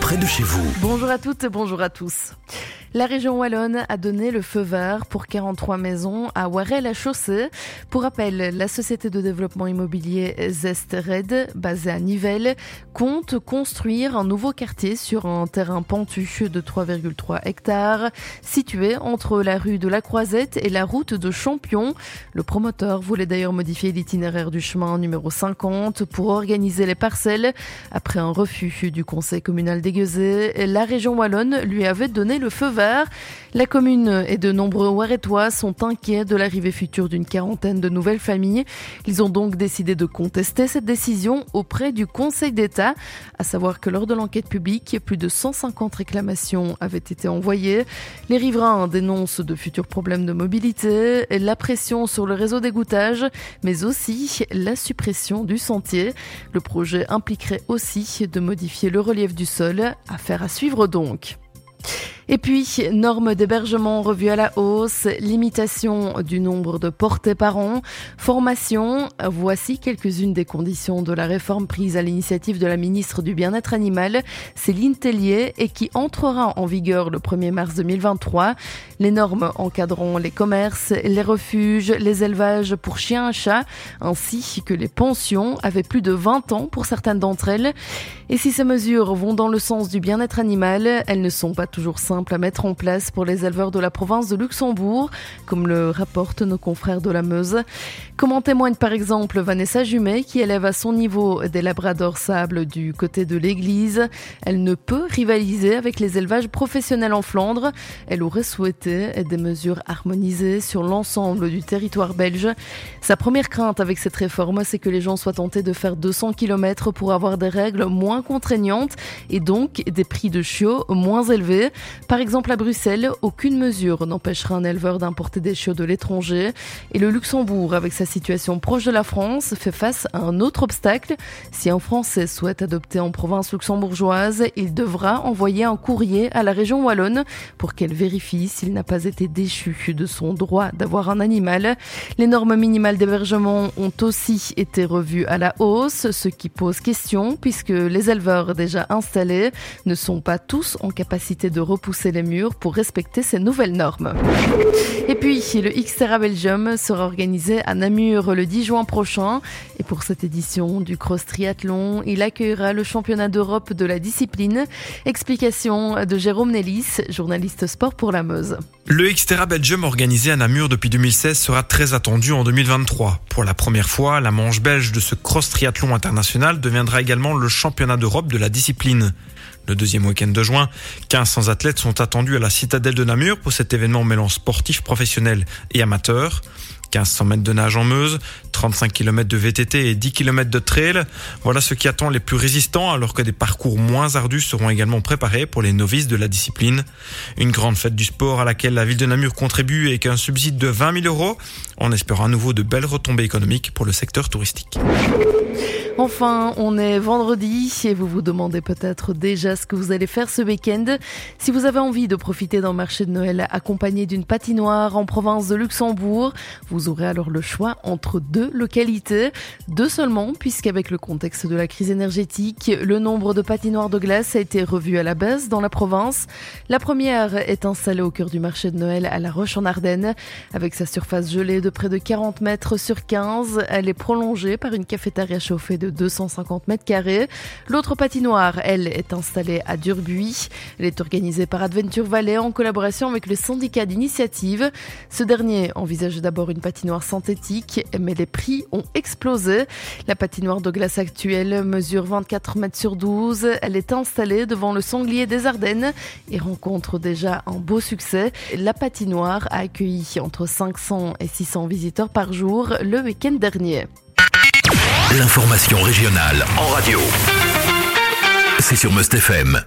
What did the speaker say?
près de chez vous. Bonjour à toutes et bonjour à tous. La région Wallonne a donné le feu vert pour 43 maisons à Warel-la-Chaussée. Pour rappel, la société de développement immobilier Zest Red, basée à Nivelles, compte construire un nouveau quartier sur un terrain pentu de 3,3 hectares, situé entre la rue de la Croisette et la route de Champion. Le promoteur voulait d'ailleurs modifier l'itinéraire du chemin numéro 50 pour organiser les parcelles. Après un refus du conseil communal dégueusé, la région Wallonne lui avait donné le feu vert la commune et de nombreux Waretois sont inquiets de l'arrivée future d'une quarantaine de nouvelles familles. Ils ont donc décidé de contester cette décision auprès du Conseil d'État, à savoir que lors de l'enquête publique, plus de 150 réclamations avaient été envoyées. Les riverains dénoncent de futurs problèmes de mobilité, la pression sur le réseau d'égouttage, mais aussi la suppression du sentier. Le projet impliquerait aussi de modifier le relief du sol, affaire à suivre donc. Et puis, normes d'hébergement revues à la hausse, limitation du nombre de portées par an, formation, voici quelques-unes des conditions de la réforme prise à l'initiative de la ministre du Bien-être animal, Céline Tellier, et qui entrera en vigueur le 1er mars 2023. Les normes encadront les commerces, les refuges, les élevages pour chiens et chats, ainsi que les pensions, avec plus de 20 ans pour certaines d'entre elles. Et si ces mesures vont dans le sens du bien-être animal, elles ne sont pas toujours simples à mettre en place pour les éleveurs de la province de Luxembourg, comme le rapportent nos confrères de la Meuse. Comme en témoigne par exemple Vanessa Jumet, qui élève à son niveau des labradors sable du côté de l'église. Elle ne peut rivaliser avec les élevages professionnels en Flandre. Elle aurait souhaité des mesures harmonisées sur l'ensemble du territoire belge. Sa première crainte avec cette réforme, c'est que les gens soient tentés de faire 200 km pour avoir des règles moins contraignantes et donc des prix de chiots moins élevés. Par exemple, à Bruxelles, aucune mesure n'empêchera un éleveur d'importer des chiots de l'étranger. Et le Luxembourg, avec sa situation proche de la France, fait face à un autre obstacle. Si un Français souhaite adopter en province luxembourgeoise, il devra envoyer un courrier à la région wallonne pour qu'elle vérifie s'il n'a pas été déchu de son droit d'avoir un animal. Les normes minimales d'hébergement ont aussi été revues à la hausse, ce qui pose question puisque les éleveurs déjà installés ne sont pas tous en capacité de repousser les murs pour respecter ces nouvelles normes. Et puis, le Xterra Belgium sera organisé à Namur le 10 juin prochain. Et pour cette édition du cross triathlon, il accueillera le championnat d'Europe de la discipline. Explication de Jérôme Nellis, journaliste sport pour la Meuse. Le Xterra Belgium organisé à Namur depuis 2016 sera très attendu en 2023. Pour la première fois, la manche belge de ce cross triathlon international deviendra également le championnat d'Europe de la discipline. Le deuxième week-end de juin, 1500 athlètes sont attendus à la citadelle de Namur pour cet événement mêlant sportif professionnel et amateur. 1500 mètres de nage en Meuse, 35 km de VTT et 10 km de trail. Voilà ce qui attend les plus résistants alors que des parcours moins ardus seront également préparés pour les novices de la discipline. Une grande fête du sport à laquelle la ville de Namur contribue avec un subside de 20 000 euros. On espère à nouveau de belles retombées économiques pour le secteur touristique. Enfin, on est vendredi et vous vous demandez peut-être déjà ce que vous allez faire ce week-end. Si vous avez envie de profiter d'un marché de Noël accompagné d'une patinoire en province de Luxembourg, vous aurez alors le choix entre deux localités. Deux seulement, puisqu'avec le contexte de la crise énergétique, le nombre de patinoires de glace a été revu à la baisse dans la province. La première est installée au cœur du marché de Noël à La Roche en Ardennes. Avec sa surface gelée de près de 40 mètres sur 15, elle est prolongée par une cafétéria chauffée de 250 mètres carrés. L'autre patinoire, elle, est installée à Durbuy. Elle est organisée par Adventure Valley en collaboration avec le syndicat d'initiative. Ce dernier envisage d'abord une patinoire synthétique, mais les prix ont explosé. La patinoire de glace actuelle mesure 24 mètres sur 12. Elle est installée devant le sanglier des Ardennes et rencontre déjà un beau succès. La patinoire a accueilli entre 500 et 600 visiteurs par jour le week-end dernier. L'information régionale en radio. C'est sur Must FM.